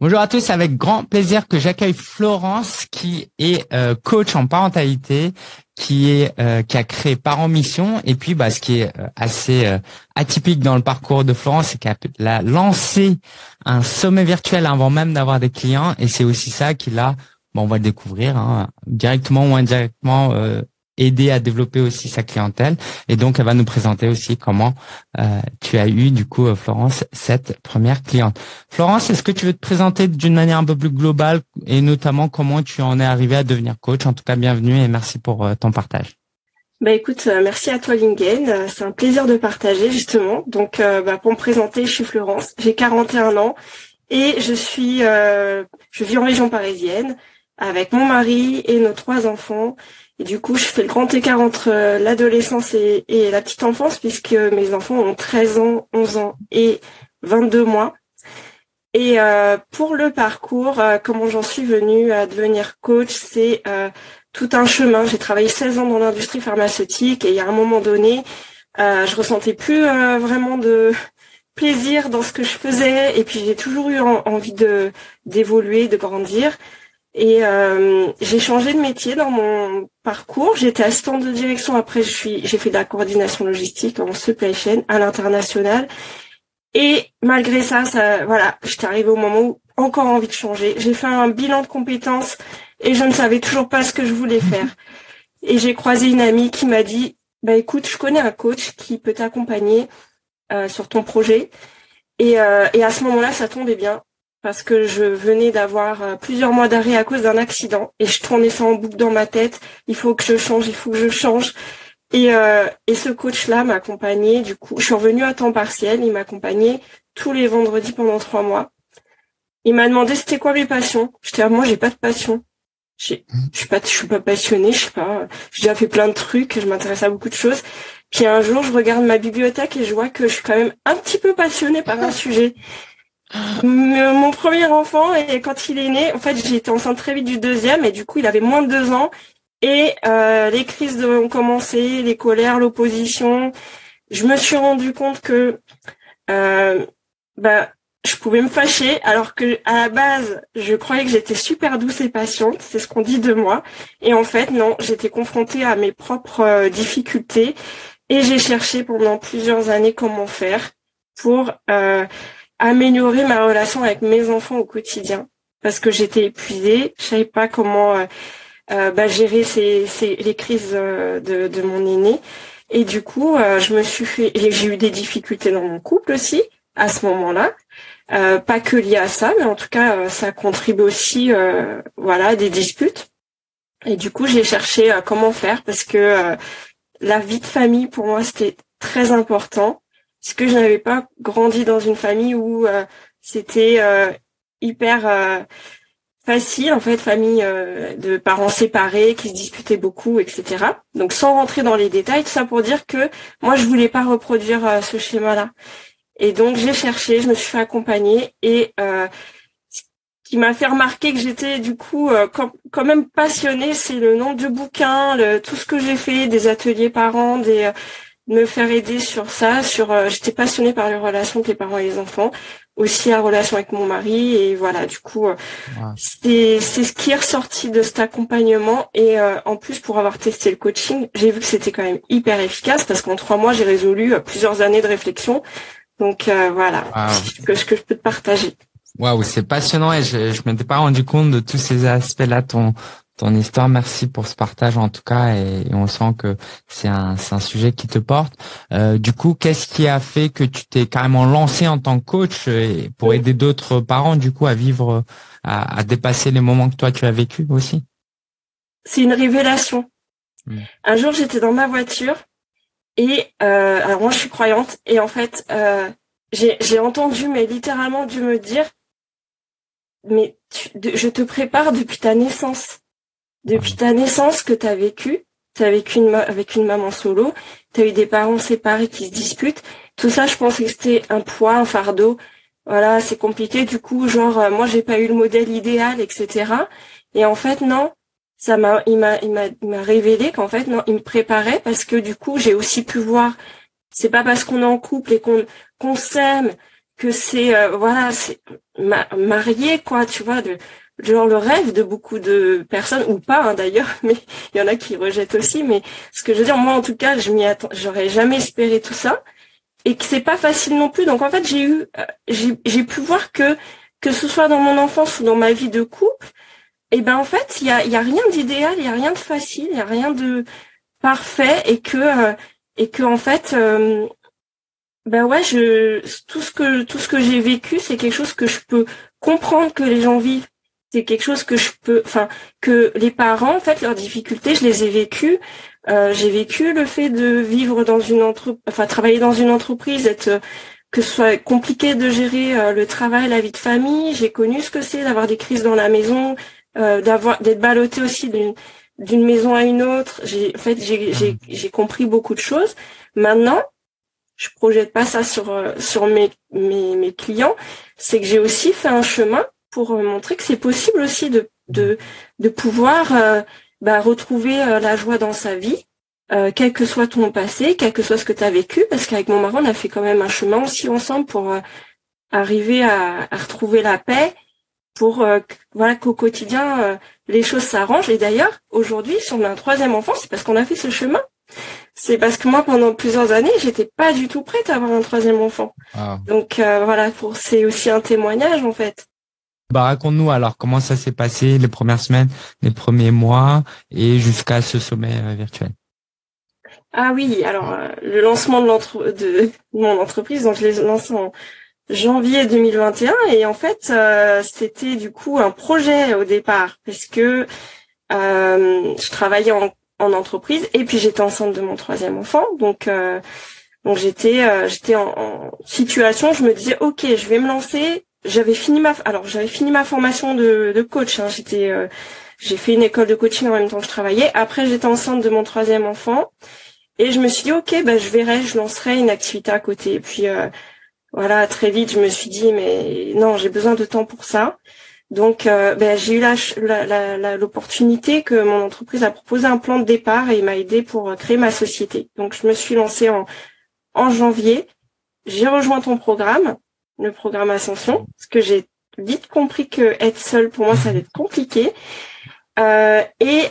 Bonjour à tous, avec grand plaisir que j'accueille Florence qui est euh, coach en parentalité, qui est euh, qui a créé Parents Mission et puis bah ce qui est euh, assez atypique dans le parcours de Florence c'est qu'elle a lancé un sommet virtuel avant même d'avoir des clients et c'est aussi ça qui l'a bon, on va le découvrir hein, directement ou indirectement aider à développer aussi sa clientèle. Et donc, elle va nous présenter aussi comment euh, tu as eu, du coup, euh, Florence, cette première cliente. Florence, est-ce que tu veux te présenter d'une manière un peu plus globale et notamment comment tu en es arrivé à devenir coach? En tout cas, bienvenue et merci pour euh, ton partage. Bah écoute, merci à toi Lingen, c'est un plaisir de partager justement. Donc bah, pour me présenter, je suis Florence, j'ai 41 ans et je suis je vis en région parisienne avec mon mari et nos trois enfants et du coup, je fais le grand écart entre euh, l'adolescence et, la petite enfance, puisque mes enfants ont 13 ans, 11 ans et 22 mois. Et euh, pour le parcours, euh, comment j'en suis venue à devenir coach, c'est tout un chemin. J'ai travaillé 16 ans dans l'industrie pharmaceutique et il y a un moment donné, je ressentais plus vraiment de plaisir dans ce que je faisais et puis j'ai toujours eu envie de d'évoluer, de grandir. Et euh, j'ai changé de métier dans mon parcours. J'étais assistante de direction. Après, je suis, j'ai fait de la coordination logistique en supply chain à l'international. Et malgré ça, ça, voilà, j'étais arrivée au moment où encore envie de changer. J'ai fait un bilan de compétences et je ne savais toujours pas ce que je voulais faire. Et j'ai croisé une amie qui m'a dit, bah écoute, je connais un coach qui peut t'accompagner euh, sur ton projet. Et, euh, et à ce moment-là, ça tombait bien parce que je venais d'avoir euh, plusieurs mois d'arrêt à cause d'un accident et je tournais ça en boucle dans ma tête. Il faut que je change, il faut que je change. Et, euh, et ce coach-là m'accompagnait. Du coup, je suis revenue à temps partiel. Il m'accompagnait tous les vendredis pendant trois mois. Il m'a demandé c'était quoi mes passions. J'étais ah, moi j'ai pas de passion. Je suis pas, je suis pas passionnée. Je sais pas. J'ai déjà fait plein de trucs. Je m'intéresse à beaucoup de choses. Puis un jour, je regarde ma bibliothèque et je vois que je suis quand même un petit peu passionnée par un sujet. Mon premier enfant, et quand il est né, en fait, été enceinte très vite du deuxième, et du coup, il avait moins de deux ans. Et euh, les crises ont commencé, les colères, l'opposition. Je me suis rendu compte que euh, bah, je pouvais me fâcher, alors que à la base, je croyais que j'étais super douce et patiente. C'est ce qu'on dit de moi. Et en fait, non, j'étais confrontée à mes propres euh, difficultés, et j'ai cherché pendant plusieurs années comment faire pour euh, améliorer ma relation avec mes enfants au quotidien. Parce que j'étais épuisée, je savais pas comment euh, euh bah, gérer les crises euh, de, mon aîné. Et du coup euh, je me suis fait j'ai eu des difficultés dans mon couple aussi à ce moment-là. Pas que lié à ça mais en tout cas ça contribue aussi voilà à des disputes. Et du coup j'ai cherché comment faire parce que la vie de famille pour moi c'était très important parce que je n'avais pas grandi dans une famille où euh, c'était euh, hyper euh, facile, en fait, famille de parents séparés qui se disputaient beaucoup, etc. Donc sans rentrer dans les détails, tout ça pour dire que moi je voulais pas reproduire ce schéma-là. Et donc j'ai cherché, je me suis fait accompagner et ce qui m'a fait remarquer que j'étais du coup quand, même passionnée, c'est le nom du bouquin, le, tout ce que j'ai fait, des ateliers parents, des me faire aider sur ça, sur euh, j'étais passionnée par les relations avec les parents et les enfants, aussi la relation avec mon mari et voilà, du coup euh, c'est c'est ce qui est ressorti de cet accompagnement et euh, en plus pour avoir testé le coaching, j'ai vu que c'était quand même hyper efficace parce qu'en trois mois j'ai résolu plusieurs années de réflexion. Donc voilà, ce que, ce que je peux te partager. Waouh, c'est passionnant et je je m'étais pas rendu compte de tous ces aspects-là ton ton histoire. Merci pour ce partage en tout cas et, on sent que c'est un, un sujet qui te porte. Euh, du coup, qu'est-ce qui a fait que tu t'es carrément lancé en tant que coach et pour aider d'autres parents du coup à vivre, à, dépasser les moments que toi tu as vécu aussi? C'est une révélation. Hmm. Un jour, j'étais dans ma voiture et euh, alors moi je suis croyante et en fait euh, j'ai entendu mais littéralement dû me dire mais je te prépare depuis ta naissance depuis ta naissance que tu as vécu, tu as vécu avec une maman solo, tu as eu des parents séparés qui se disputent. Tout ça, je pensais que c'était un poids, un fardeau. Voilà, c'est compliqué. Du coup, genre, euh, moi, j'ai pas eu le modèle idéal, etc. Et en fait, non, ça m'a, il m'a, il m'a, il m'a révélé qu'en fait, non, il me préparait parce que du coup, j'ai aussi pu voir. C'est pas parce qu'on est en couple et qu'on qu'on s'aime que c'est euh, voilà, c'est marié quoi, tu vois, de genre le rêve de beaucoup de personnes ou pas hein, d'ailleurs, mais il y en a qui rejettent aussi. Mais ce que je veux dire, moi en tout cas, je m'y attends, j'aurais jamais espéré tout ça et que c'est pas facile non plus. Donc en fait, j'ai eu, euh, j'ai pu voir que que ce soit dans mon enfance ou dans ma vie de couple, et eh ben en fait, il y a, y a rien d'idéal, il y a rien de facile, il y a rien de parfait et que euh, et que en fait euh, ben ouais, je tout ce que tout ce que j'ai vécu, c'est quelque chose que je peux comprendre que les gens vivent. C'est quelque chose que je peux, enfin, que les parents, en fait, leurs difficultés, je les ai vécues. Euh, j'ai vécu le fait de vivre dans une entreprise, enfin, travailler dans une entreprise, être que ce soit compliqué de gérer euh, le travail, la vie de famille. J'ai connu ce que c'est d'avoir des crises dans la maison, euh, d'avoir d'être ballotté aussi d'une d'une maison à une autre. J'ai en fait j'ai j'ai compris beaucoup de choses. Maintenant, je projette pas ça sur euh, sur mes mes, mes clients, c'est que j'ai aussi fait un chemin pour euh, montrer que c'est possible aussi de de de pouvoir euh, bah, retrouver la joie dans sa vie, quel que soit ton passé, quel que soit ce que tu as vécu, parce qu'avec mon mari, on a fait quand même un chemin aussi ensemble pour arriver à, à, retrouver la paix, pour voilà qu'au quotidien les choses s'arrangent. Et d'ailleurs, aujourd'hui, si on a un troisième enfant, c'est parce qu'on a fait ce chemin. C'est parce que moi, pendant plusieurs années, j'étais pas du tout prête à avoir un troisième enfant. Ah. Donc euh, voilà, pour c'est aussi un témoignage en fait. Bah raconte-nous alors comment ça s'est passé les premières semaines, les premiers mois et jusqu'à ce sommet euh, virtuel. Ah oui, alors euh, le lancement de, de, mon entreprise, donc je l'ai lancé en janvier 2021 et en fait c'était du coup un projet au départ parce que je travaillais en en entreprise. Et puis j'étais enceinte de mon troisième enfant. Donc euh, donc j'étais euh, j'étais en, situation je me disais ok je vais me lancer. J'avais fini ma alors j'avais fini ma formation de, de coach hein, j'étais euh, j'ai fait une école de coaching en même temps que je travaillais. Après j'étais enceinte de mon troisième enfant. Et je me suis dit ok ben je verrai je lancerai une activité à côté. Et puis voilà très vite je me suis dit mais non j'ai besoin de temps pour ça donc, euh, ben, j'ai eu l'opportunité la, que mon entreprise a proposé un plan de départ et m'a aidé pour euh, créer ma société. Donc, je me suis lancée en, en janvier. J'ai rejoint ton programme, le programme Ascension, parce que j'ai vite compris que être seule, pour moi, ça allait être compliqué. Euh, et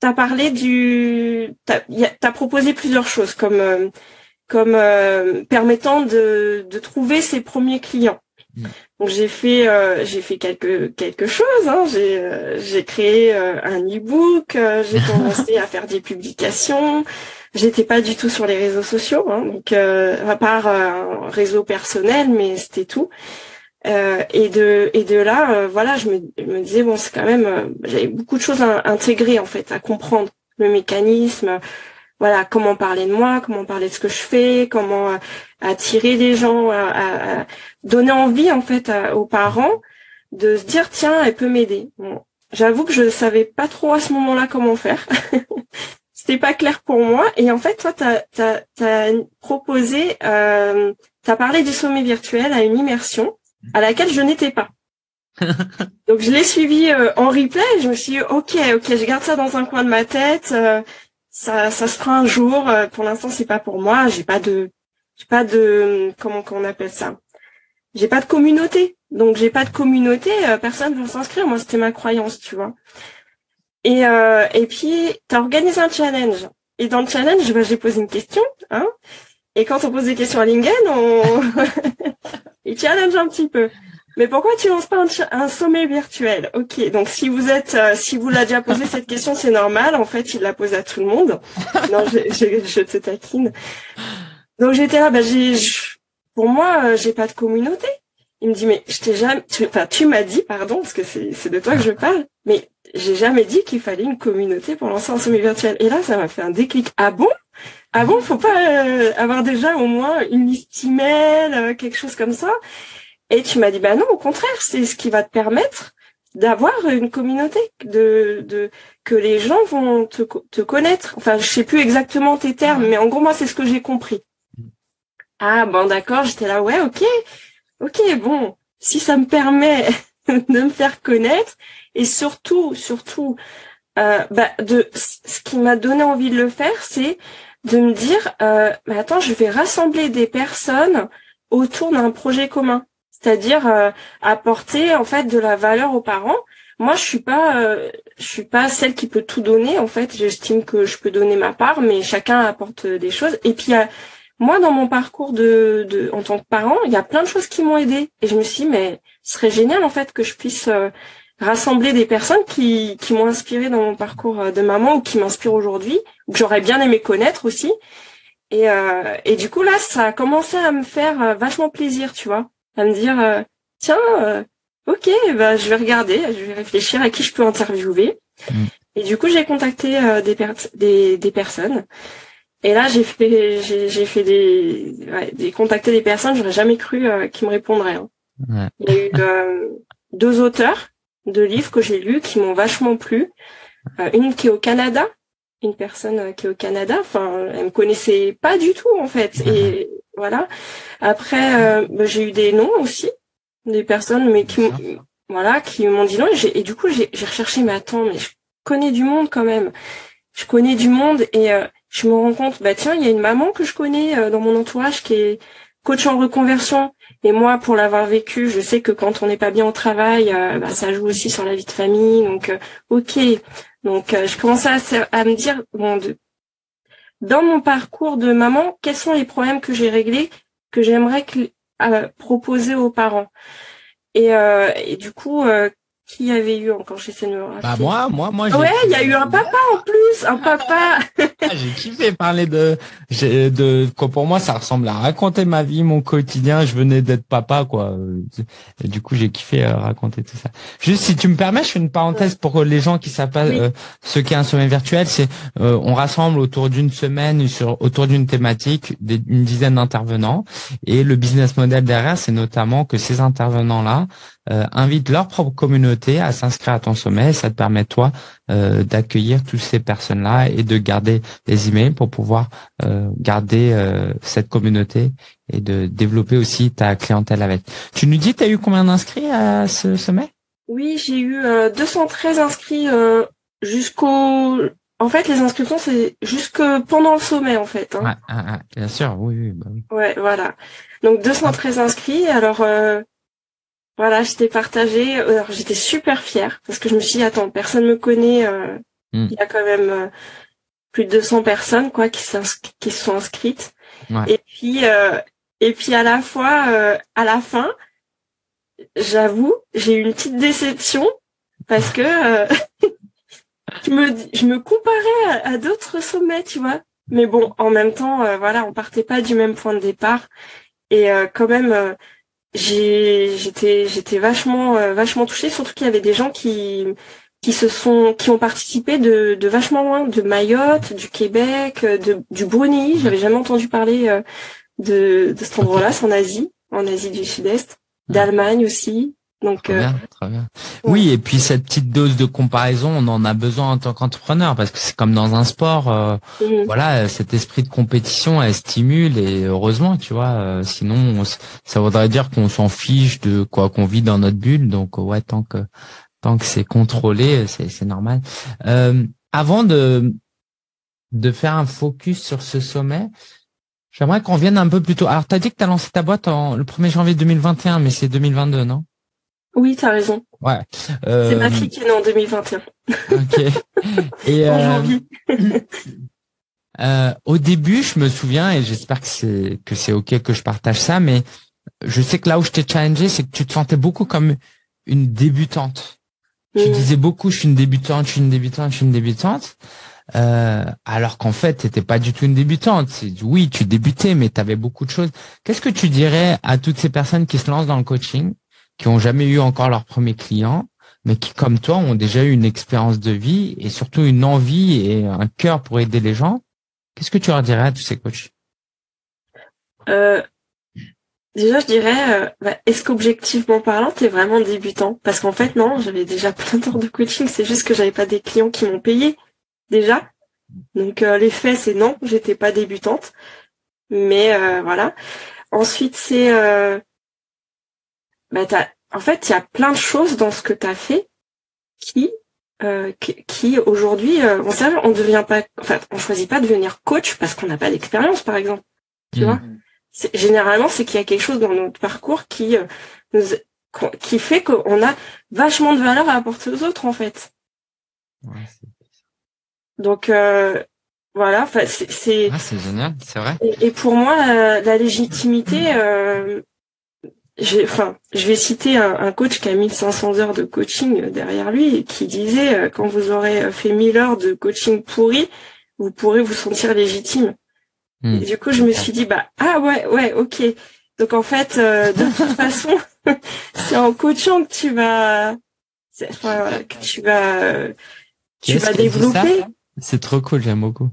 tu as parlé du... Tu as, proposé plusieurs choses comme, euh, comme permettant de, de trouver ses premiers clients. Donc j'ai fait euh, j'ai fait quelque quelque chose. Hein. J'ai euh, j'ai créé euh, un e-book. j'ai commencé à faire des publications. J'étais pas du tout sur les réseaux sociaux, hein. donc à part un réseau personnel, mais c'était tout. et de et de là, voilà, je me, me disais bon, c'est quand même j'avais beaucoup de choses à intégrer en fait, à comprendre le mécanisme, voilà comment parler de moi, comment parler de ce que je fais, comment euh, attirer les gens, à, donner envie en fait aux parents de se dire tiens elle peut m'aider. Bon, J'avoue que je savais pas trop à ce moment-là comment faire. C'était pas clair pour moi. Et en fait, toi, tu as, as, proposé, euh, tu as parlé du sommet virtuel à une immersion à laquelle je n'étais pas. Donc je l'ai suivi euh, en replay. je me suis dit, ok, ok, je garde ça dans un coin de ma tête. Euh, ça, ça se fera un jour. Euh, pour l'instant, c'est pas pour moi. J'ai pas de, j'ai pas de, comment qu'on appelle ça? J'ai pas de communauté. Donc j'ai pas de communauté. Euh, personne veut s'inscrire. Moi, c'était ma croyance, tu vois. Et euh, et puis t'as organisé un challenge. Et dans le challenge, bah, j'ai posé une question, hein. Et quand on pose des questions à Lingen, on il challenge un petit peu. Mais pourquoi tu lances pas un, sommet virtuel? Ok, donc si vous êtes, euh, si vous l'avez déjà posé cette question, c'est normal. En fait, il la pose à tout le monde. non, je, je, je, te taquine. Donc j'étais là, bah j'ai, pour moi, euh, j'ai pas de communauté. Il me dit mais je t'ai jamais, tu, enfin tu m'as dit, pardon, parce que c'est, c'est de toi que je parle, mais j'ai jamais dit qu'il fallait une communauté pour lancer un sommet virtuel. Et là, ça m'a fait un déclic. Ah bon? Ah bon? Faut pas euh, avoir déjà au moins une liste email, quelque chose comme ça? Et tu m'as dit, bah non, au contraire, c'est ce qui va te permettre d'avoir une communauté, de, de que les gens vont te, te connaître. Enfin, je sais plus exactement tes termes, mais en gros, moi, c'est ce que j'ai compris. Ah bon, d'accord, j'étais là, ouais, ok, ok, bon, si ça me permet de me faire connaître, et surtout, surtout, euh, bah, de ce qui m'a donné envie de le faire, c'est de me dire, euh, mais attends, je vais rassembler des personnes autour d'un projet commun c'est-à-dire apporter en fait de la valeur aux parents. Moi, je suis pas, je suis pas celle qui peut tout donner. En fait, j'estime que je peux donner ma part, mais chacun apporte des choses. Et puis moi, dans mon parcours de, de en tant que parent, il y a plein de choses qui m'ont aidé. Et je me suis dit, mais ce serait génial en fait que je puisse rassembler des personnes qui, qui m'ont inspiré dans mon parcours euh, de maman ou qui m'inspirent aujourd'hui, ou que j'aurais bien aimé connaître aussi. Et, euh, et du coup, là, ça a commencé à me faire euh, vachement plaisir, tu vois, à me dire, tiens, ok, bah, je vais regarder, je vais réfléchir à qui je peux interviewer. Mm. Et du coup, j'ai contacté des, des, des personnes. Et là, j'ai fait, j'ai, fait des, ouais, des contacter des personnes, j'aurais jamais cru euh, qu'ils me répondraient. Hein. Il y a eu deux auteurs de livres que j'ai lus qui m'ont vachement plu. Euh, une qui est au Canada, une personne euh, qui est au Canada. Enfin, elle me connaissait pas du tout en fait. Et voilà. Après, euh, bah, j'ai eu des noms aussi, des personnes, mais qui voilà, qui m'ont dit non. Et, et du coup, j'ai recherché. Mais attends, mais je connais du monde quand même. Je connais du monde et je me rends compte. Bah tiens, il y a une maman que je connais dans mon entourage qui est coach en reconversion et moi, pour l'avoir vécu, je sais que quand on n'est pas bien au travail, euh, bah, ça joue aussi sur la vie de famille. Donc, euh, ok. Donc, euh, je commençais à, me dire, bon, de, dans mon parcours de maman, quels sont les problèmes que j'ai réglés, que j'aimerais proposer aux parents? Et, et du coup, qui avait eu encore j'essaie de me rappeler. Bah moi, moi, moi. Ouais, il y a eu un papa en plus, un papa. Ah, j'ai kiffé parler de, de quoi pour moi ça ressemble à raconter ma vie, mon quotidien. Je venais d'être papa quoi. Et du coup j'ai kiffé euh, raconter tout ça. Juste si tu me permets, je fais une parenthèse pour les gens qui savent pas euh, ce qu'est un sommet virtuel. C'est euh, on rassemble autour d'une semaine sur autour d'une thématique une dizaine d'intervenants et le business model derrière c'est notamment que ces intervenants là euh, invite leur propre communauté à s'inscrire à ton sommet. Ça te permet toi euh, d'accueillir toutes ces personnes-là et de garder les emails pour pouvoir euh, garder euh, cette communauté et de développer aussi ta clientèle avec. Tu nous dis, tu as eu combien d'inscrits à ce sommet? Oui, j'ai eu 213 inscrits jusqu'au en fait, les inscriptions, c'est jusque pendant le sommet, en fait. Hein. Ah, ah, bien sûr, oui, oui, bah oui. Ouais, voilà. Donc 213 inscrits. Alors, euh, voilà, j'étais partagée. Alors j'étais super fière parce que je me suis dit attends, personne me connaît. Euh, hmm. Il y a quand même euh, plus de 200 personnes quoi qui, qui sont inscrites. Et puis euh, et puis à la fois à la fin, j'avoue, j'ai eu une petite déception parce que je me je me comparais à, à d'autres sommets, tu vois. Mais bon, en même temps, voilà, on partait pas du même point de départ et quand même j'étais j'étais vachement euh, vachement touchée surtout qu'il y avait des gens qui qui se sont qui ont participé de, de vachement loin de Mayotte du Québec euh, de du Brunei. J'avais jamais entendu parler euh, de de cet endroit-là c'est en Asie en Asie du Sud-Est d'Allemagne aussi donc, très bien, très bien. Oui, et puis cette petite dose de comparaison, on en a besoin en tant qu'entrepreneur parce que c'est comme dans un sport. Euh, mhm. Voilà, cet esprit de compétition, elle stimule et heureusement, tu vois. Euh, sinon, ça voudrait dire qu'on s'en fiche de quoi qu'on vit dans notre bulle. Donc, ouais, tant que tant que c'est contrôlé, c'est c'est normal. Euh, avant de de faire un focus sur ce sommet, j'aimerais qu'on vienne un peu plus tôt. Alors, tu as dit que tu as lancé ta boîte en, le 1er janvier 2021, mais c'est 2022, non? Oui, tu as raison. Ouais. C'est ma euh, fille qui est née en 2021. Ok. Et euh, euh, au début, je me souviens et j'espère que c'est que c'est ok que je partage ça, mais je sais que là où je t'ai challengé, c'est que tu te sentais beaucoup comme une débutante. Tu mm. disais beaucoup, je suis une débutante, je suis une débutante, je suis une débutante. Euh, alors qu'en fait, tu n'étais pas du tout une débutante. Oui, tu débutais, mais tu avais beaucoup de choses. Qu'est-ce que tu dirais à toutes ces personnes qui se lancent dans le coaching qui ont jamais eu encore leur premier client, mais qui, comme toi, ont déjà eu une expérience de vie et surtout une envie et un cœur pour aider les gens. Qu'est-ce que tu leur dirais à tous ces coachs? Euh, Déjà, je dirais, euh, bah, est-ce qu'objectivement parlant, tu es vraiment débutant? Parce qu'en fait, non, j'avais déjà plein d'heures de coaching, c'est juste que j'avais pas des clients qui m'ont payé déjà. Donc euh, les faits, c'est non, j'étais pas débutante. Mais voilà. Ensuite, c'est bah, en fait, il y a plein de choses dans ce que tu as fait qui, euh, qui, aujourd'hui, euh, on ne devient pas, enfin, on choisit pas de devenir coach parce qu'on n'a pas d'expérience, par exemple. Tu mmh. vois Généralement, c'est qu'il y a quelque chose dans notre parcours qui, euh, qui fait qu'on a vachement de valeur à apporter aux autres en fait. Donc euh, voilà, c'est ah, c'est génial, c'est vrai. Et, pour moi, la, légitimité, euh, enfin, je vais citer un, coach qui a 1500 heures de coaching derrière lui et qui disait euh, quand vous aurez fait 1000 heures de coaching pourri, vous pourrez vous sentir légitime. Hmm. Et du coup, je me suis dit bah ah ouais ouais ok. Donc en fait, euh, de toute façon, c'est en coachant que tu vas, enfin, que tu vas, tu vas développer. C'est trop cool, j'aime beaucoup.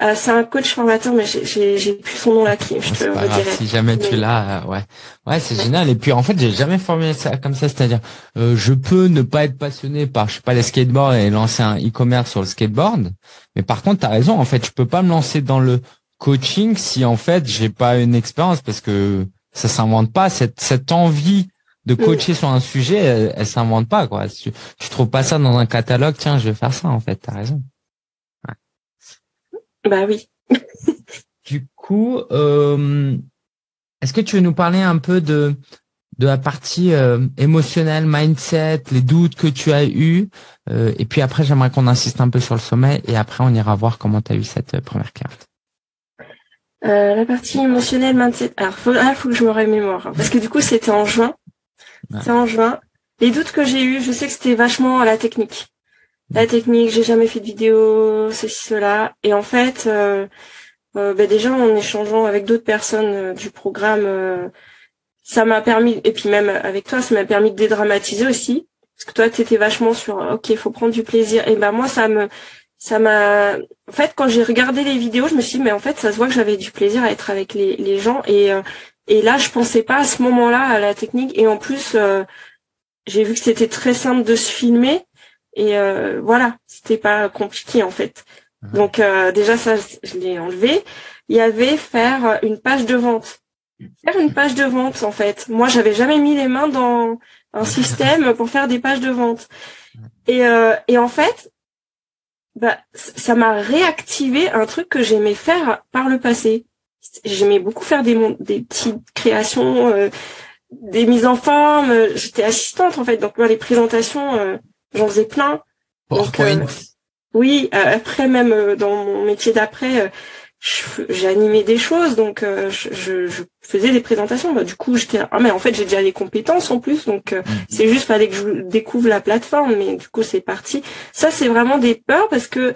Euh, c'est un coach formateur, mais j'ai plus son nom là qui je te grave, Si jamais tu l'as, euh, ouais, ouais, c'est génial. Et puis en fait, j'ai jamais formulé ça comme ça, c'est-à-dire, euh, je peux ne pas être passionné par, je sais pas, les skateboards et lancer un e-commerce sur le skateboard, mais par contre, t'as raison. En fait, je peux pas me lancer dans le coaching si en fait j'ai pas une expérience parce que ça s'invente pas cette cette envie de coacher sur un sujet, elle, elle s'invente pas quoi. Tu, tu trouves pas ça dans un catalogue, tiens, je vais faire ça en fait. T'as raison. Bah oui. du coup, euh, est-ce que tu veux nous parler un peu de de la partie euh, émotionnelle, mindset, les doutes que tu as eus, euh, et puis après j'aimerais qu'on insiste un peu sur le sommet, et après on ira voir comment tu as eu cette première carte. la partie émotionnelle, mindset. Alors, faut, ah, faut que je me remémore, hein, parce que du coup c'était en juin. C'est en juin. Les doutes que j'ai eus, je sais que c'était vachement à la technique la technique, j'ai jamais fait de vidéo, ceci, cela. Et en fait, euh, euh ben déjà en échangeant avec d'autres personnes euh, du programme, euh, ça m'a permis, et puis même avec toi, ça m'a permis de dédramatiser aussi. Parce que toi, tu étais vachement sur, ok, il faut prendre du plaisir. Et ben moi, ça me, ça m'a, en fait, quand j'ai regardé les vidéos, je me suis dit, mais en fait, ça se voit que j'avais du plaisir à être avec les, gens. Et, et là, je pensais pas à ce moment-là à la technique. Et en plus, j'ai vu que c'était très simple de se filmer. Et euh, voilà, c'était pas compliqué en fait. Donc euh, déjà ça, je l'ai enlevé. Il y avait faire une page de vente. Faire une page de vente en fait. Moi, j'avais jamais mis les mains dans un système pour faire des pages de vente. Et, euh, et en fait, bah, ça m'a réactivé un truc que j'aimais faire par le passé. J'aimais beaucoup faire des, des petites créations, euh, des mises en forme. J'étais assistante en fait, donc moi les présentations, euh, j'en faisais plein. Donc, euh, oui, euh, après même euh, dans mon métier d'après, j'ai animé des choses, donc je, je, faisais des présentations. Bah, du coup, j'étais ah mais en fait j'ai déjà les compétences en plus, donc mhm. c'est juste fallait que je découvre la plateforme, mais du coup c'est parti. Ça c'est vraiment des peurs parce que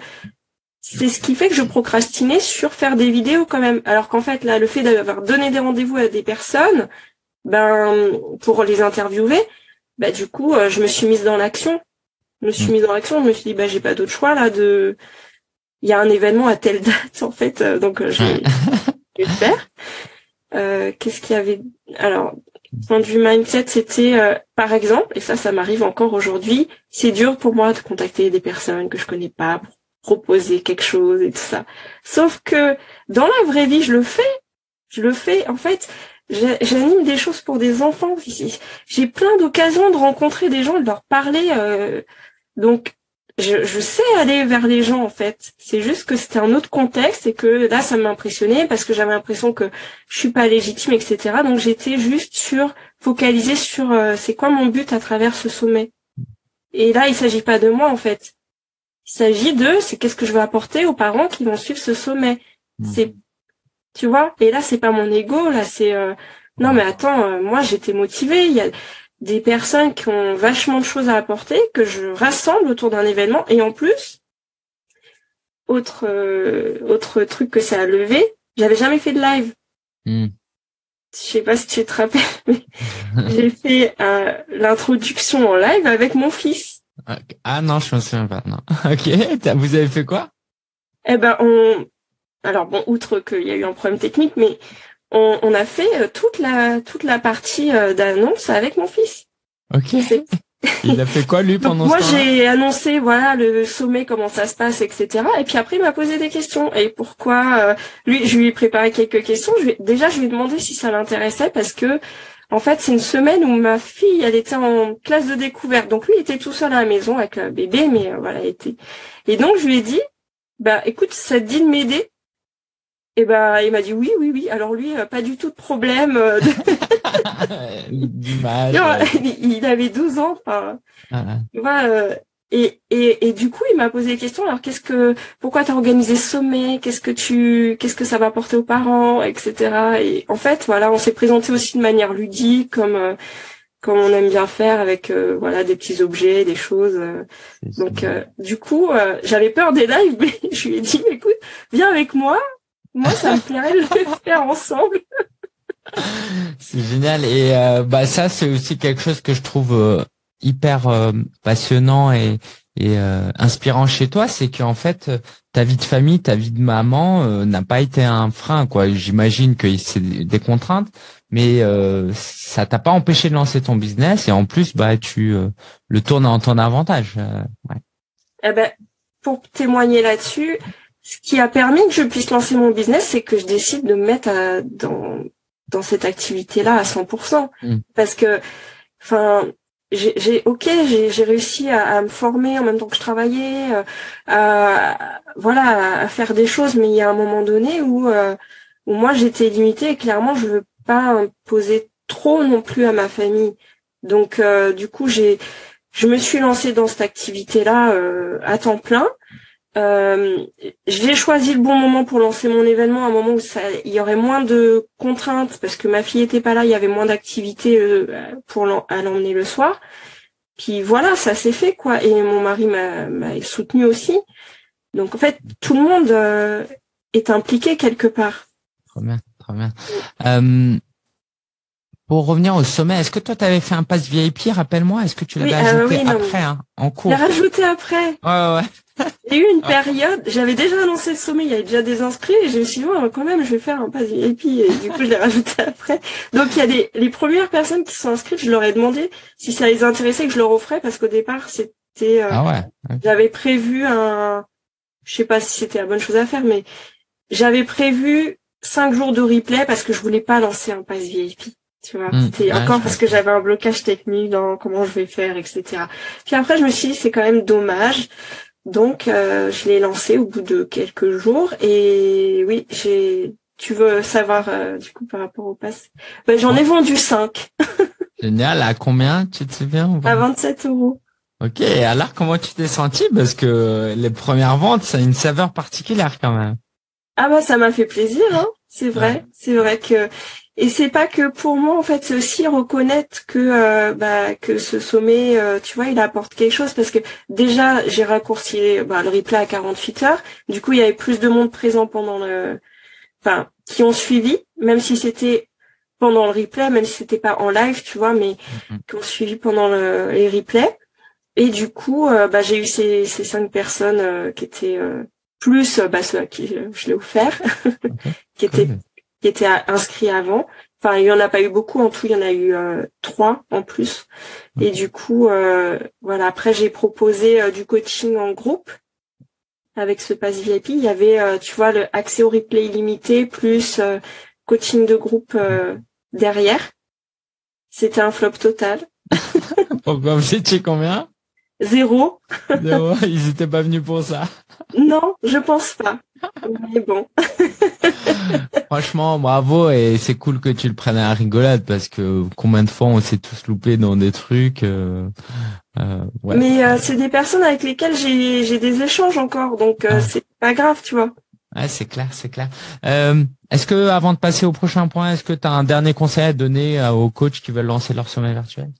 c'est ce qui fait que je procrastinais sur faire des vidéos quand même. Alors qu'en fait là, le fait d'avoir donné des rendez-vous à des personnes, ben pour les interviewer, bah du coup je me suis mise dans l'action je me suis mm. mise en action, je me suis dit bah j'ai pas d'autre choix là de il y a un événement à telle date en fait euh, donc euh, je vais, le faire. Euh, qu'est-ce qu'il y avait alors point de vue mindset c'était par exemple et ça ça m'arrive encore aujourd'hui c'est dur pour moi de contacter des personnes que je connais pas pour proposer quelque chose et tout ça sauf que dans la vraie vie je le fais je le fais en fait j'anime des choses pour des enfants j'ai plein d'occasions de rencontrer des gens et de leur parler donc, je, je, sais aller vers les gens en fait. C'est juste que c'était un autre contexte et que là, ça m'impressionnait parce que j'avais l'impression que je suis pas légitime, etc. Donc j'étais juste sur focalisée sur euh, c'est quoi mon but à travers ce sommet. Et là, il s'agit pas de moi en fait. Il s'agit de c'est qu'est-ce que je veux apporter aux parents qui vont suivre ce sommet. Mmh. C'est tu vois? Et là, c'est pas mon ego. Là, c'est euh, non mais attends, euh, moi j'étais motivée. Il y a des personnes qui ont vachement de choses à apporter, que je rassemble autour d'un événement. Et en plus, autre euh, autre truc que ça a levé, j'avais jamais fait de live. Hmm. Je sais pas si tu te rappelles, mais j'ai fait euh, l'introduction en live avec mon fils. Ah non, je me souviens pas. Non. ok, vous avez fait quoi? Eh ben, on. Alors bon, outre qu'il y a eu un problème technique, mais on, a fait euh, toute la toute la partie euh, d'annonce avec mon fils. Ok. il a fait quoi lui pendant Moi j'ai annoncé voilà le sommet comment ça se passe etc et puis après il m'a posé des questions. Et pourquoi euh, lui je lui ai préparé quelques questions. Je déjà je lui ai demandé si ça l'intéressait parce que en fait c'est une semaine où ma fille elle était en classe de découverte. Donc lui il était tout seul à la maison avec le bébé mais voilà il était. Et donc je lui ai dit bah écoute ça te dit de m'aider Et ben, il m'a dit oui, oui, oui. Alors lui, pas du tout de problème. il, avait 12 ans. Enfin, ah, ah. Et, et, et du coup, il m'a posé des questions. Alors, qu'est-ce que, pourquoi t'as organisé ce sommet? Qu'est-ce que tu, qu'est-ce que ça va apporter aux parents, etc. Et en fait, voilà, on s'est présenté aussi de manière ludique, comme euh, comme on aime bien faire avec euh, voilà des petits objets, des choses. Euh. Donc, du coup, j'avais peur des lives, mais je lui ai dit, écoute, viens avec moi. Moi, ça me plairait de le faire ensemble. c'est génial et bah ça, c'est aussi quelque chose que je trouve hyper euh, passionnant et, et euh, inspirant chez toi, c'est qu'en fait ta vie de famille, ta vie de maman euh, n'a pas été un frein quoi. J'imagine que c'est des contraintes, mais ça t'a pas empêché de lancer ton business et en plus bah tu le tournes en ton avantage. Ouais. Eh ben pour témoigner là-dessus, ce qui a permis que je puisse lancer mon business, c'est que je décide de me mettre dans dans cette activité-là à 100%. Mmh. Parce que, enfin, j'ai ok j'ai réussi à, à, me former en même temps que je travaillais euh, à voilà à faire des choses mais il y a un moment donné où euh, où moi j'étais limitée et clairement je veux pas imposer trop non plus à ma famille donc euh, du coup j'ai je me suis lancée dans cette activité là à temps plein euh, j'ai choisi le bon moment pour lancer mon événement, un moment où ça, il y aurait moins de contraintes parce que ma fille était pas là, il y avait moins d'activités euh, pour l'emmener le soir. Puis voilà, ça s'est fait quoi. Et mon mari m'a soutenu aussi. Donc en fait, tout le monde euh, est impliqué quelque part. Très bien, très bien. Euh, pour revenir au sommet, est-ce que toi tu avais fait un pass VIP Rappelle-moi, est-ce que tu l'avais ajouté après, hein, en cours? Je l'ai rajouté après. Ouais, ouais. J'ai eu une période, j'avais déjà annoncé le sommet, il y avait déjà des inscrits, et je me suis dit, quand même, je vais faire un pass VIP, et du coup, je l'ai rajouté après. Donc, il y a des, les premières personnes qui sont inscrites, je leur ai demandé si ça les intéressait que je leur offrais, parce qu'au départ, c'était, euh, ah ouais. j'avais prévu un, je sais pas si c'était la bonne chose à faire, mais j'avais prévu cinq jours de replay parce que je voulais pas lancer un pass VIP. Tu vois, hmm. c'était encore parce que j'avais un blocage technique dans comment je vais faire, etc. Puis après, je me suis dit, c'est quand même dommage. Donc, euh, je l'ai lancé au bout de quelques jours. Et oui, j'ai. Tu veux savoir euh, du coup par rapport au pass? Ben, J'en ai vendu 5. Génial. À combien Tu te souviens À 27 euros. Ok. Alors, comment tu t'es senti? Parce que les premières ventes, ça a une saveur particulière quand même. Ah bah ça m'a fait plaisir. Hein c'est vrai. C'est vrai que et c'est pas que pour moi en fait, c'est aussi reconnaître que euh, bah, que ce sommet, euh, tu vois, il apporte quelque chose parce que déjà j'ai raccourci bah, le replay à 48 heures. Du coup, il y avait plus de monde présent pendant le, enfin, qui ont suivi, même si c'était pendant le replay, même si c'était pas en live, tu vois, mais mm-hmm. qui ont suivi pendant le, les replays. Et du coup, euh, bah, j'ai eu ces, ces cinq personnes qui étaient plus bah, ceux à qui je l'ai offert, qui étaient qui étaient inscrits avant. Enfin, il y en a pas eu beaucoup en tout, il y en a eu euh, trois en plus. Et du coup, euh, voilà. Après, j'ai proposé euh, du coaching en groupe avec ce pass VIP. Il y avait, tu vois, le accès au replay illimité plus coaching de groupe derrière. C'était un flop total. Pourquoi vous étiez combien? Zéro. Zéro. Ils étaient pas venus pour ça. Non, je pense pas. Mais bon. Franchement, bravo et c'est cool que tu le prennes à la rigolade parce que combien de fois on s'est tous loupés dans des trucs. Euh, euh, ouais. Mais euh, c'est des personnes avec lesquelles j'ai des échanges encore, donc euh, ah. c'est pas grave, tu vois. Ouais, c'est clair, c'est clair. Euh, est-ce que avant de passer au prochain point, est-ce que tu as un dernier conseil à donner aux coachs qui veulent lancer leur sommet virtuel?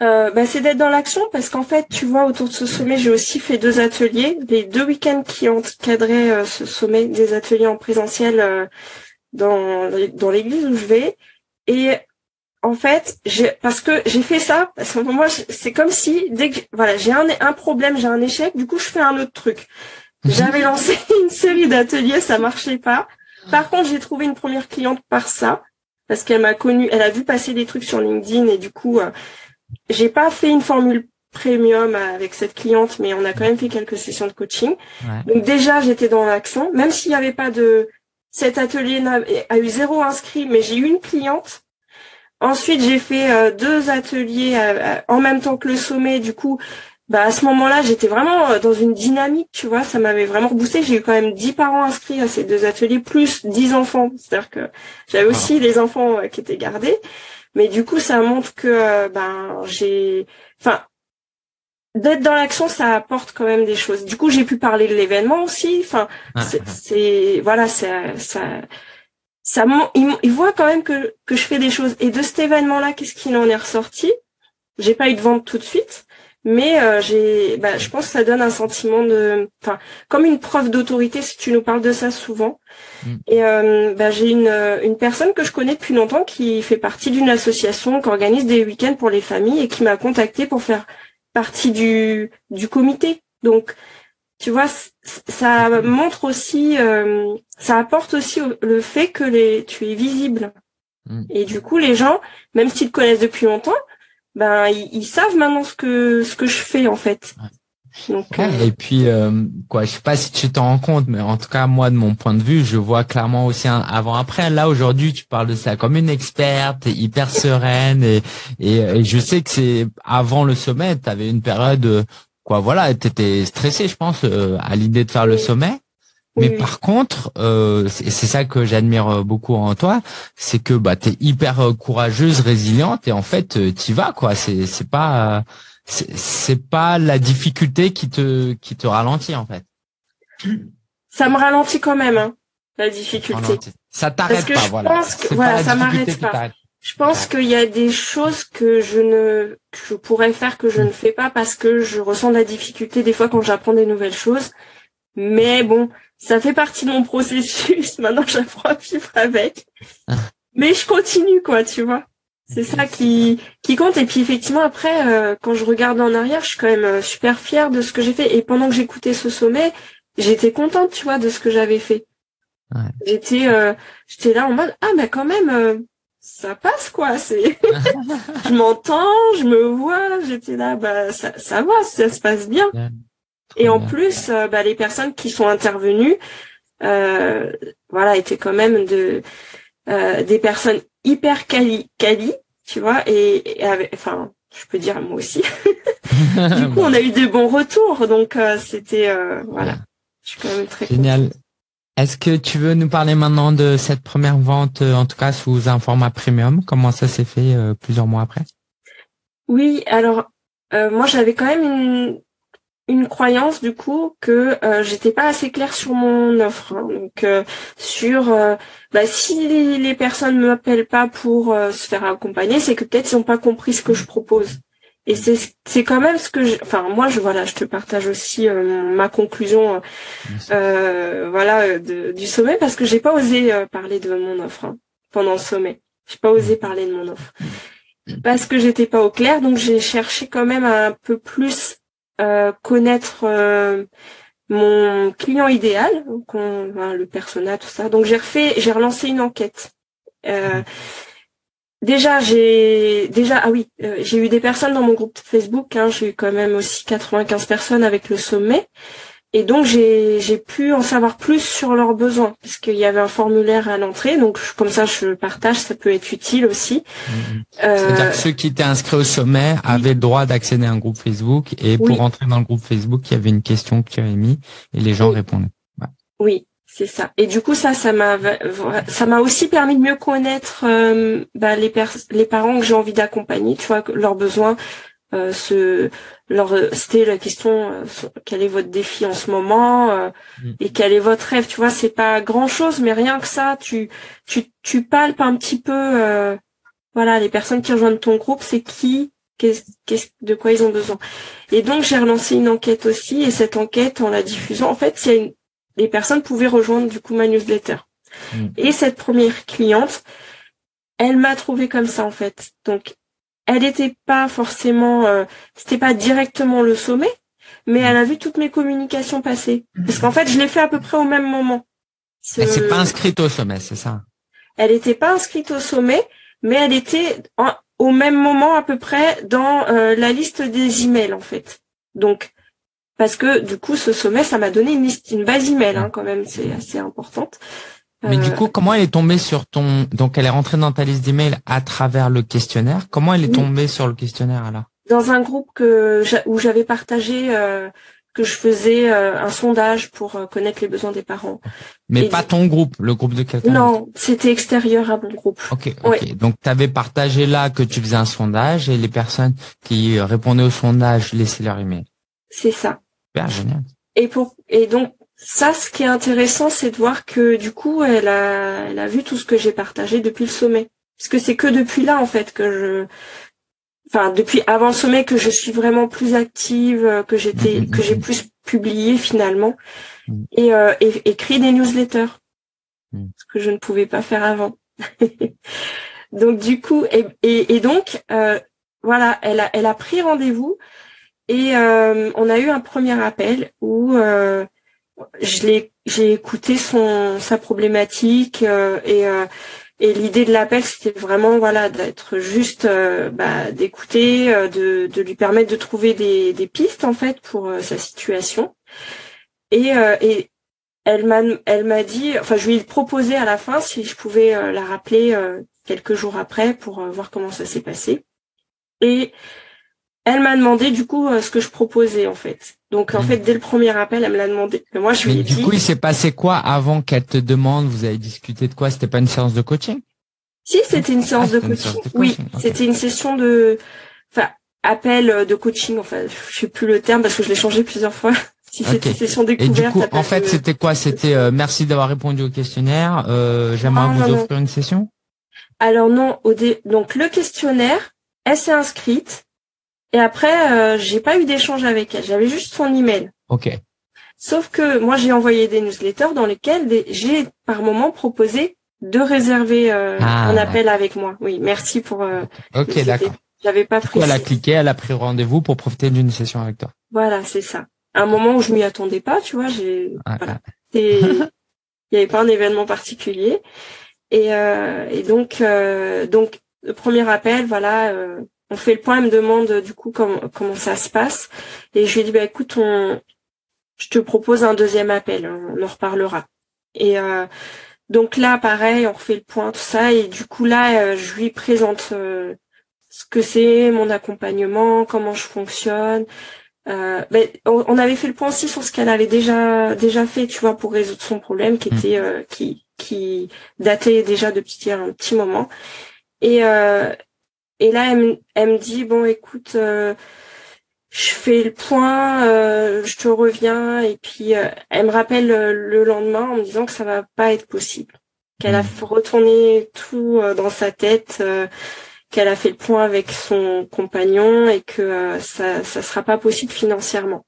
Euh, bah, c'est d'être dans l'action parce qu'en fait, tu vois, autour de ce sommet, j'ai aussi fait deux ateliers, les deux week-ends qui ont cadré euh, ce sommet, des ateliers en présentiel euh, dans dans l'église où je vais. Et en fait, j'ai parce que j'ai fait ça parce que moi, c'est comme si dès que voilà, j'ai un un problème, j'ai un échec, du coup, je fais un autre truc. Mhm. J'avais lancé une série d'ateliers, ça marchait pas. Par contre, j'ai trouvé une première cliente par ça parce qu'elle m'a connue, elle a vu passer des trucs sur LinkedIn et du coup j'ai pas fait une formule premium avec cette cliente, mais on a quand même fait quelques sessions de coaching. Donc déjà, j'étais dans l'action, même s'il n'y avait pas de... Cet atelier a, eu zéro inscrit, mais j'ai eu une cliente. Ensuite, j'ai fait euh, deux ateliers euh, euh, en même temps que le sommet. Du coup, bah à ce moment-là, j'étais vraiment dans une dynamique, tu vois, ça m'avait vraiment reboosté. J'ai eu quand même 10 parents inscrits à ces deux ateliers, plus 10 enfants. C'est-à-dire que j'avais aussi les enfants qui étaient gardés. Mais du coup, ça montre que euh, ben j'ai, enfin, d'être dans l'action, ça apporte quand même des choses. Du coup, j'ai pu parler de l'événement aussi. Enfin, c'est voilà, ça, ça, ça, ils, voient quand même que que je fais des choses. Et de cet événement-là, qu'est-ce qu'il en est ressorti? J'ai pas eu de vente tout de suite, mais euh, j'ai, bah, je pense que ça donne un sentiment de, enfin, comme une preuve d'autorité. Si tu nous parles de ça souvent. Mm. Et euh, bah, j'ai une une personne que je connais depuis longtemps qui fait partie d'une association qui organise des week-ends pour les familles et qui m'a contacté pour faire partie du du comité. Donc, tu vois, ça montre aussi, euh, ça apporte aussi le fait que les, tu es visible. Mm. Et du coup, les gens, même s'ils te connaissent depuis longtemps, ben ils, savent maintenant ce que ce que je fais en fait. Donc, euh, et puis euh, quoi, je sais pas si tu t'en rends compte, mais en tout cas moi de mon point de vue, je vois clairement aussi un avant-après. Là aujourd'hui, tu parles de ça comme une experte, hyper sereine, et, et, je sais que c'est avant le sommet, tu avais une période quoi, voilà, t'étais stressé, je pense, euh, à l'idée de faire le sommet. Mais par contre, euh, c'est ça que j'admire euh, beaucoup en toi, c'est que bah t'es hyper euh, courageuse, résiliente et en fait t'y vas quoi. C'est c'est pas c'est pas la difficulté qui te qui te ralentit en fait. Ça me ralentit quand même hein, la difficulté. Ça t'arrête pas je voilà. Pense que, voilà, ça m'arrête pas. Je pense qu'il y a des choses que je ne que je pourrais faire que je ne fais pas parce que je ressens de la difficulté des fois quand j'apprends des nouvelles choses. Mais bon, ça fait partie de mon processus. Maintenant, j'apprends à vivre avec. Mais je continue, quoi, tu vois. C'est ça qui qui compte. Et puis effectivement, après, euh, quand je regarde en arrière, je suis quand même euh, super fière de ce que j'ai fait. Et pendant que j'écoutais ce sommet, j'étais contente, tu vois, de ce que j'avais fait. Ouais. J'étais euh, j'étais là en mode ah mais quand même ça passe quoi. C'est je m'entends, je me vois. J'étais là bah ça ça va, ça se passe bien. Et en plus, euh, bah, les personnes qui sont intervenues, euh, voilà, étaient quand même de euh, des personnes hyper quali, quali, tu vois, et, enfin, je peux dire moi aussi. du coup, on a eu de bons retours, donc c'était voilà. Je suis quand même très génial. Est-ce que tu veux nous parler maintenant de cette première vente, en tout cas sous un format premium? Comment ça s'est fait plusieurs mois après? Oui, alors moi j'avais quand même une, une croyance du coup que euh, j'étais pas assez claire sur mon offre. Hein. Donc euh, sur euh, bah, si les, personnes me m'appellent pas pour euh, se faire accompagner, c'est que peut-être ils ont pas compris ce que je propose. Et c'est c'est quand même ce que je, enfin moi je voilà je te partage aussi ma conclusion voilà du sommet parce que j'ai pas osé parler de mon offre hein, pendant le sommet. J'ai pas osé parler de mon offre parce que j'étais pas au clair donc j'ai cherché quand même un peu plus euh, connaître euh, mon client idéal, donc le persona, tout ça. Donc j'ai refait, j'ai relancé une enquête. Euh, déjà j'ai déjà ah oui, j'ai eu des personnes dans mon groupe Facebook. Hein, j'ai eu quand même aussi 95 personnes avec le sommet. Et donc j'ai j'ai pu en savoir plus sur leurs besoins parce qu'il y avait un formulaire à l'entrée donc comme ça je partage ça peut être utile aussi. Mm-hmm. Euh, C'est-à-dire que ceux qui étaient inscrits au sommet avaient le droit d'accéder à un groupe Facebook et pour entrer dans le groupe Facebook il y avait une question que tu avais mis et les gens répondaient. Oui c'est ça. Et du coup ça ça m'a ça m'a aussi permis de mieux connaître euh, bah, les les parents que j'ai envie d'accompagner tu vois leurs besoins euh, ce leur c'était la question euh, quel est votre défi en ce moment euh, mm. et quel est votre rêve tu vois c'est pas grand chose mais rien que ça tu tu tu palpes un petit peu euh, voilà les personnes qui rejoignent ton groupe c'est qui qu'est-ce qu'est-ce de quoi ils ont besoin et donc j'ai relancé une enquête aussi et cette enquête en la diffusant en fait il y a une, les personnes pouvaient rejoindre du coup ma newsletter mm. et cette première cliente elle m'a trouvé comme ça en fait donc elle n'était pas forcément, euh, c'était pas directement le sommet, mais elle a vu toutes mes communications passer. Parce qu'en fait, je l'ai fait à peu près au même moment. Elle s'est pas inscrite au sommet, c'est ça? Elle n'était pas inscrite au sommet, mais elle était au même moment à peu près dans euh, la liste des emails en fait. Donc parce que du coup, ce sommet, ça m'a donné une liste, une base email hein, quand même, c'est assez importante. Mais du euh, coup, comment elle est tombée sur ton donc elle est rentrée dans ta liste d'emails à travers le questionnaire. Comment elle est tombée sur le questionnaire alors? Dans un groupe que où j'avais partagé que je faisais un sondage pour connaître les besoins des parents. Mais pas ton groupe, le groupe de quelqu'un Non, c'était extérieur à mon groupe. Ok, ok. Donc tu avais partagé là que tu faisais un sondage et les personnes qui répondaient au sondage laissaient leur email. C'est ça. Super, génial. Et pour et donc ça, ce qui est intéressant, c'est de voir que du coup, elle a, elle a vu tout ce que j'ai partagé depuis le sommet. Parce que c'est que depuis là, en fait, que je, enfin, depuis avant le sommet, que je suis vraiment plus active, que j'étais, mm-hmm. que j'ai plus publié finalement, mm. et, euh, et des newsletters, mm. ce que je ne pouvais pas faire avant. donc du coup, et, et, et donc, euh, voilà, elle a, elle a pris rendez-vous. Et euh, on a eu un premier appel où euh, j'ai écouté son sa problématique euh, et euh, et l'idée de l'appel c'était vraiment voilà d'être juste euh, bah, d'écouter, de, de lui permettre de trouver des, des pistes en fait pour sa situation. Et et elle m'a elle m'a dit, enfin je lui ai proposé à la fin si je pouvais la rappeler quelques jours après pour voir comment ça s'est passé. Et elle m'a demandé du coup ce que je proposais en fait. Donc en hmm. fait dès le premier appel, elle me l'a demandé. moi je lui ai du coup, il s'est passé quoi avant qu'elle te demande Vous avez discuté de quoi? C'était pas une séance de coaching? Si, c'était une, séance, de coaching. Oui, c'était une session de enfin appel de coaching enfin, je sais plus le terme parce que je l'ai changé plusieurs fois. si c'était une session découverte. Et du coup, en fait, c'était quoi? C'était euh, merci d'avoir répondu au questionnaire, euh, j'aimerais vous offrir une session? Alors non, au dé... donc le questionnaire, elle s'est inscrite et après, euh, j'ai pas eu d'échange avec elle. J'avais juste son email. Ok. Sauf que moi, j'ai envoyé des newsletters dans lesquels j'ai par moment proposé de réserver euh, ah, un appel avec moi. Oui, merci pour. Euh, ok, d'accord. J'avais pas pris. Elle a cliqué, elle a pris rendez-vous pour profiter d'une session avec toi. Voilà, c'est ça. un moment où je m'y attendais pas, tu vois, j'ai. voilà. il y avait pas un événement particulier. Et, euh, et donc, euh, donc le premier appel, voilà, euh, on fait le point, elle me demande du coup comment, comment ça se passe. Et je lui ai dit, bah, écoute, on, je te propose un deuxième appel, on en reparlera. Et euh, donc là, pareil, on refait le point, tout ça. Et du coup, là, euh, je lui présente euh, ce que c'est, mon accompagnement, comment je fonctionne. Ben, on avait fait le point aussi sur ce qu'elle avait déjà déjà fait, tu vois, pour résoudre son problème qui mmh. était qui qui datait déjà depuis un petit moment. Et, et là, elle, me dit bon, écoute, euh, je fais le point, euh, je te reviens. Et puis, euh, elle me rappelle le lendemain en me disant que ça va pas être possible, qu'elle a hmm. retourné tout dans sa tête, qu'elle a fait le point avec son compagnon et que ça, ça sera pas possible financièrement.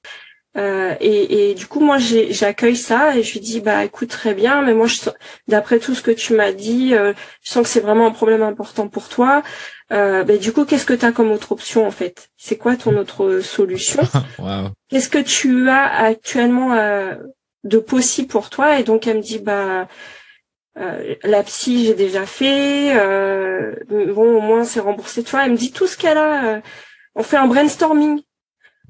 Euh, et, et, du coup, moi, j'accueille ça et je lui dis, bah, écoute, très bien, mais moi, d'après tout ce que tu m'as dit, euh, je sens que c'est vraiment un problème important pour toi. Euh, bah, du coup, qu'est-ce que tu as comme autre option, en fait? C'est quoi ton autre solution? Qu'est-ce que tu as actuellement euh, de possible pour toi? Et donc, elle me dit, bah, euh, la psy, j'ai déjà fait. bon, au moins, c'est remboursé. Tu vois, elle me dit tout ce qu'elle a. on fait un brainstorming.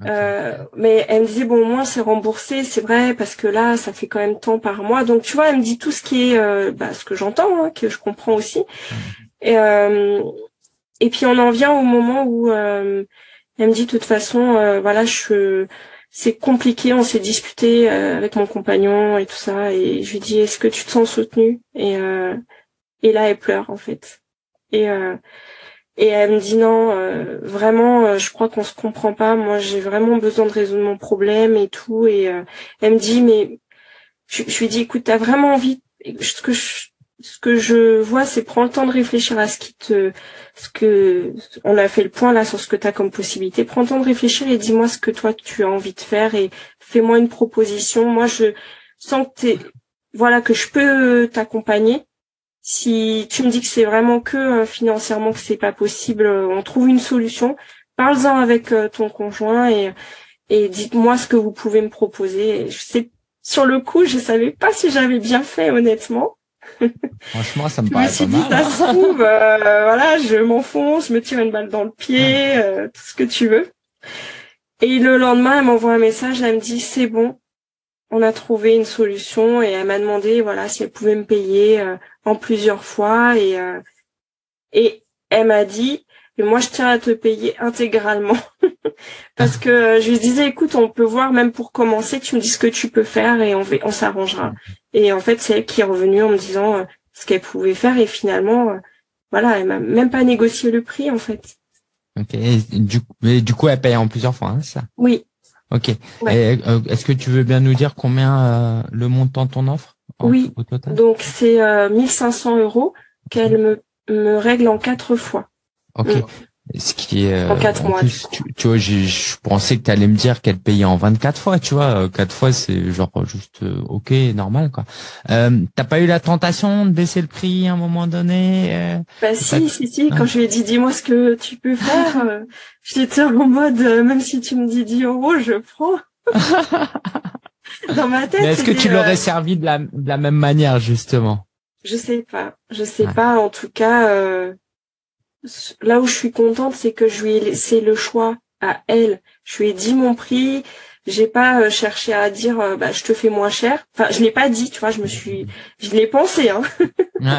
Euh, mais elle me disait bon au moins c'est remboursé c'est vrai parce que là ça fait quand même tant par mois. Donc tu vois elle me dit tout ce qui est euh, bah, ce que j'entends hein, que je comprends aussi. Et euh, et puis on en vient au moment où elle me dit de toute façon voilà je c'est compliqué on s'est disputé avec mon compagnon et tout ça. Et je lui dis est-ce que tu te sens soutenue? Et et là elle pleure en fait. Et et elle me dit non, euh, vraiment, euh, je crois qu'on se comprend pas. Moi, j'ai vraiment besoin de résoudre mon problème et tout. Et euh, elle me dit, mais je, je lui dis, écoute, t'as vraiment envie. Ce que je, ce que je vois, c'est prends le temps de réfléchir à ce qui te, ce que on a fait le point là sur ce que tu as comme possibilité. Prends le temps de réfléchir et dis-moi ce que toi tu as envie de faire et fais-moi une proposition. Moi, je sens que t'es, voilà, que je peux t'accompagner si tu me dis que c'est vraiment que euh, financièrement que c'est pas possible, euh, on trouve une solution. Parle-en avec euh, ton conjoint et, et dites-moi ce que vous pouvez me proposer. Je sais, sur le coup, je savais pas si j'avais bien fait, honnêtement. Franchement, ça me paraît je me suis dit, Ça se trouve, voilà, je m'enfonce, je me tire une balle dans le pied, tout ce que tu veux. Et le lendemain, elle m'envoie un message, elle me dit, c'est bon, on a trouvé une solution et elle m'a demandé, voilà, si elle pouvait me payer en plusieurs fois et euh, et elle m'a dit et moi je tiens à te payer intégralement. Parce que euh, je lui disais écoute on peut voir même pour commencer tu me dis ce que tu peux faire et on on s'arrangera. Et en fait c'est elle qui est revenue en me disant euh, ce qu'elle pouvait faire et finalement voilà elle m'a même pas négocié le prix en fait. Ok du, mais du coup elle paye en plusieurs fois hein, ça? Oui. Ok. Est-ce que tu veux bien nous dire combien le montant de ton offre? Oui donc c'est 1500 euros qu'elle me me règle en quatre fois. Ok. Mm. Ce qui est en quatre mois. tu, vois, je pensais que tu allais me dire qu'elle payait en 24 fois, tu vois. Euh, quatre fois, c'est genre juste euh, ok, normal quoi. Euh, T'as pas eu la tentation de baisser le prix à un moment donné euh, Bah si, si, si. Quand je lui ai dit dis-moi ce que tu peux faire, j'étais en mode même si tu me dis 10 euros, je prends. Dans ma tête. est-ce que tu l'aurais servi de la, de la même manière justement? Je sais pas, je sais pas. En tout cas, euh, là où je suis contente, c'est que je lui ai laissé le choix à elle. Je lui ai dit mon prix. J'ai pas euh, cherché à dire euh, bah je te fais moins cher. Enfin, je l'ai pas dit, tu vois. Je me suis, je l'ai pensé, hein.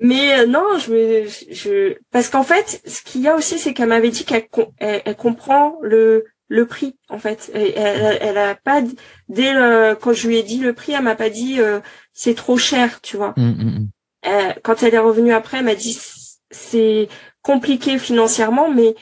Mais non, je me, je, parce qu'en fait, ce qu'il y a aussi, c'est qu'elle m'avait dit qu'elle elle comprend le le prix en fait. Elle, elle, a pas dès le, quand je lui ai dit le prix, elle m'a pas dit euh, c'est trop cher, tu vois. Mmh, mmh, mmh. Euh, quand elle est revenue après, elle m'a dit c'est compliqué financièrement, mais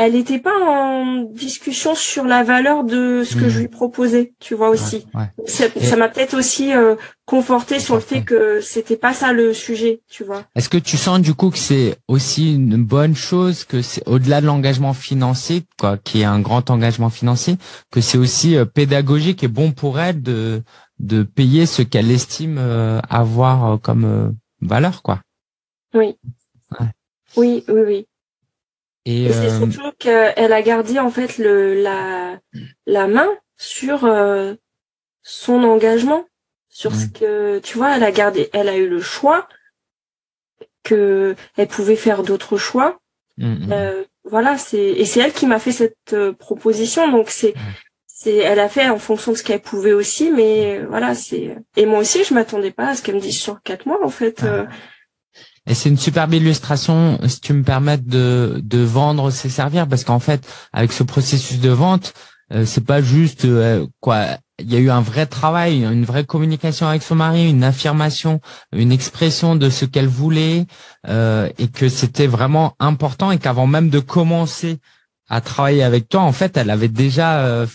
elle n'était pas en discussion sur la valeur de ce que je lui proposais, tu vois aussi. Ça m'a peut-être aussi euh, conforté sur le fait que c'était pas ça le sujet, tu vois. Est-ce que tu sens du coup que c'est aussi une bonne chose que c'est au-delà de l'engagement financier, quoi, qui est un grand engagement financier, que c'est aussi euh, pédagogique et bon pour elle de de payer ce qu'elle estime euh, avoir comme valeur, quoi? Oui. Oui, oui, oui. Et, c'est euh, surtout qu'elle a gardé en fait le la la main sur euh, son engagement, sur ce que tu vois, elle a gardé, elle a eu le choix que elle pouvait faire d'autres choix. Mm, mm. Euh, voilà, c'est et c'est elle qui m'a fait cette proposition, donc c'est c'est elle a fait en fonction de ce qu'elle pouvait aussi, mais voilà, c'est et moi aussi je m'attendais pas à ce qu'elle me dise sur quatre mois en fait. Et c'est une superbe illustration, si tu me permets, de, de vendre ses servir, parce qu'en fait, avec ce processus de vente, euh, c'est pas juste euh, quoi. Il y a eu un vrai travail, une vraie communication avec son mari, une affirmation, une expression de ce qu'elle voulait, euh, et que c'était vraiment important, et qu'avant même de commencer à travailler avec toi, en fait, elle avait déjà euh,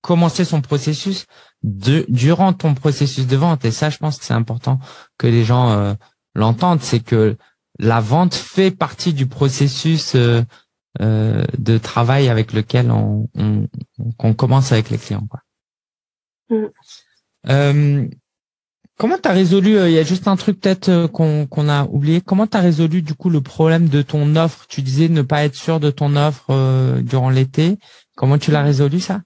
commencé son processus de, durant ton processus de vente. Et ça, je pense que c'est important que les gens l'entendre, c'est que la vente fait partie du processus euh, euh, de travail avec lequel on, on, commence avec les clients. Quoi. Mm. Euh, comment tu as résolu, il y a juste un truc peut-être qu'on a oublié, comment tu as résolu du coup le problème de ton offre? Tu disais ne pas être sûr de ton offre durant l'été. Comment tu l'as résolu ça?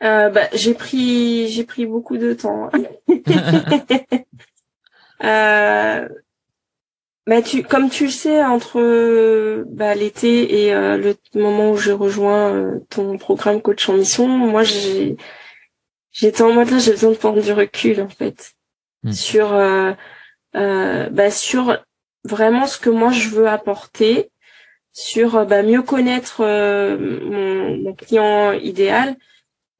Bah, j'ai pris j'ai pris beaucoup de temps. Euh, bah tu, comme tu le sais, entre bah, l'été et euh, le moment où je rejoins euh, ton programme coach en mission, moi j'ai j'étais en mode là, j'ai besoin de prendre du recul en fait hmm. sur euh, bah, sur vraiment ce que moi je veux apporter, sur bah, mieux connaître mon, mon client idéal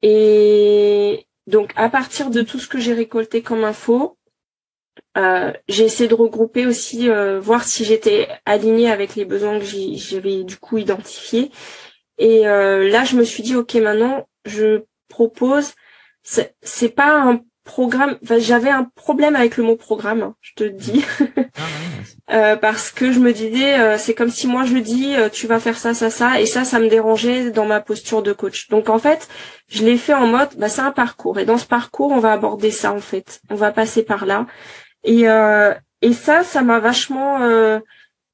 et donc à partir de tout ce que j'ai récolté comme info, euh, j'ai essayé de regrouper aussi, euh, voir si j'étais alignée avec les besoins que j'avais du coup identifiés. Et euh, là, je me suis dit, ok, maintenant, je propose. C'est pas un programme. Enfin, j'avais un problème avec le mot programme, hein, je te dis, ah parce que je me disais, c'est comme si moi je dis, tu vas faire ça, ça, ça, et ça, ça me dérangeait dans ma posture de coach. Donc en fait, je l'ai fait en mode, bah, c'est un parcours, et dans ce parcours, on va aborder ça en fait. On va passer par là. Et, euh, et ça, ça m'a vachement euh,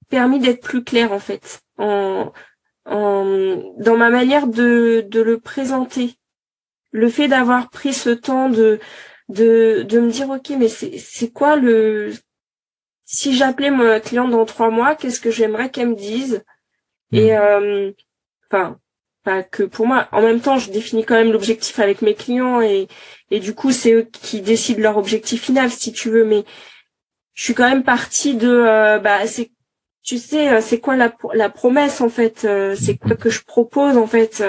permis d'être plus claire en fait, en, en, dans ma manière de, de le présenter. Le fait d'avoir pris ce temps de, de, de me dire ok, mais c'est quoi le si j'appelais mon client dans trois mois, qu'est-ce que j'aimerais qu'elle me dise? Et mmh. euh, enfin, pas que pour moi. En même temps, je définis quand même l'objectif avec mes clients et, et du coup, c'est eux qui décident leur objectif final, si tu veux. Mais je suis quand même partie de, euh, bah, c'est tu sais, c'est quoi la, la promesse en fait, c'est quoi que je propose en fait.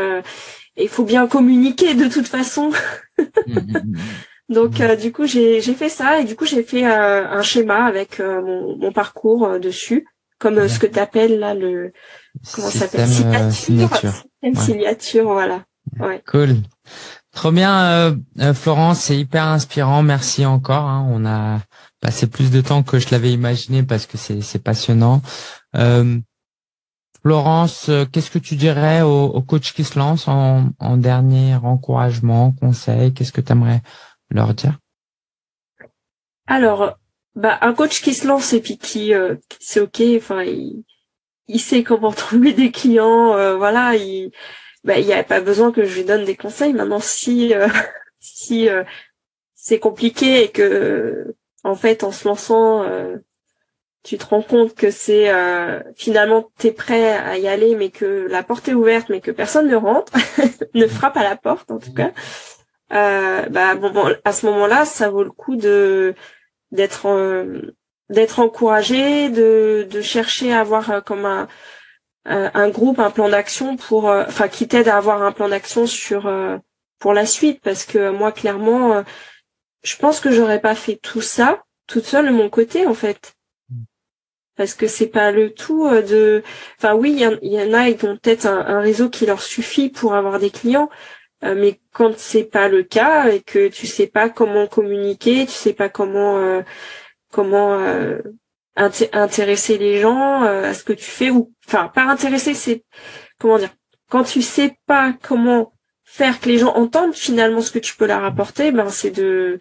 Il faut bien communiquer de toute façon. Donc du coup j'ai fait ça et du coup j'ai fait un schéma avec mon, mon, parcours dessus comme ce que tu appelles là le comment ça s'appelle signature, signature voilà. Ouais. Cool. Trop bien, euh, euh, Florence, c'est hyper inspirant. Merci encore. Hein. On a passé plus de temps que je l'avais imaginé parce que c'est passionnant. Euh, Florence, qu'est-ce que tu dirais aux, aux coachs qui se lancent en, en dernier encouragement, conseil? Qu'est-ce que tu aimerais leur dire? Alors, bah, un coach qui se lance et puis qui, c'est ok. Enfin, il, il sait comment trouver des clients. voilà, il bah, il n'y a pas besoin que je lui donne des conseils. Maintenant, si euh, si euh, c'est compliqué et que en fait en se lançant euh, tu te rends compte que c'est finalement tu es prêt à y aller mais que la porte est ouverte mais que personne ne rentre ne frappe à la porte en tout cas bah bon, bon, à ce moment-là ça vaut le coup de d'être d'être encouragé de de chercher à avoir comme un euh, un groupe, un plan d'action pour, euh, enfin, qui t'aide à avoir un plan d'action sur euh, pour la suite, parce que moi, clairement, je pense que j'aurais pas fait tout ça toute seule de mon côté, en fait, parce que c'est pas le tout de, enfin, oui, il y, en a, ils ont peut-être un, réseau qui leur suffit pour avoir des clients, mais quand c'est pas le cas et que tu sais pas comment communiquer, tu sais pas comment comment intéresser les gens euh, à ce que tu fais ou enfin pas intéresser c'est comment dire quand tu sais pas comment faire que les gens entendent finalement ce que tu peux leur apporter ben c'est de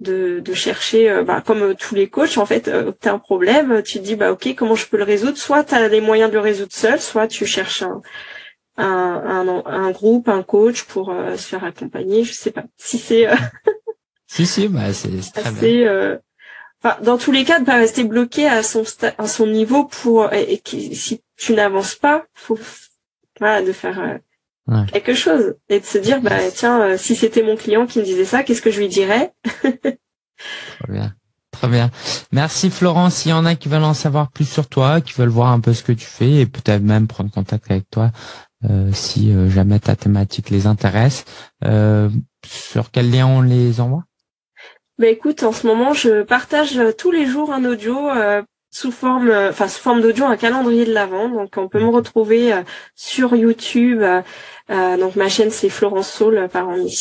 de, de chercher euh, bah, comme tous les coachs en fait euh, tu as un problème tu te dis bah ok comment je peux le résoudre? Soit tu as les moyens de le résoudre seul soit tu cherches un un, un, un groupe un coach pour se faire accompagner je sais pas. Si c'est si si bah c'est très bien dans tous les cas, de pas rester bloqué à son à son niveau pour et, si tu n'avances pas, faut voilà de faire euh, quelque chose et de se dire bah tiens euh, si c'était mon client qui me disait ça, qu'est-ce que je lui dirais? Très bien. Très bien. Merci Florence. S'il y en a qui veulent en savoir plus sur toi, qui veulent voir un peu ce que tu fais et peut-être même prendre contact avec toi euh, si jamais ta thématique les intéresse, sur quel lien on les envoie? Bah écoute, en ce moment, je partage euh, tous les jours un audio euh, sous forme, euh, enfin sous forme d'audio, un calendrier de l'avant. Donc on peut me retrouver sur YouTube. donc ma chaîne c'est Florence Saul par en mission.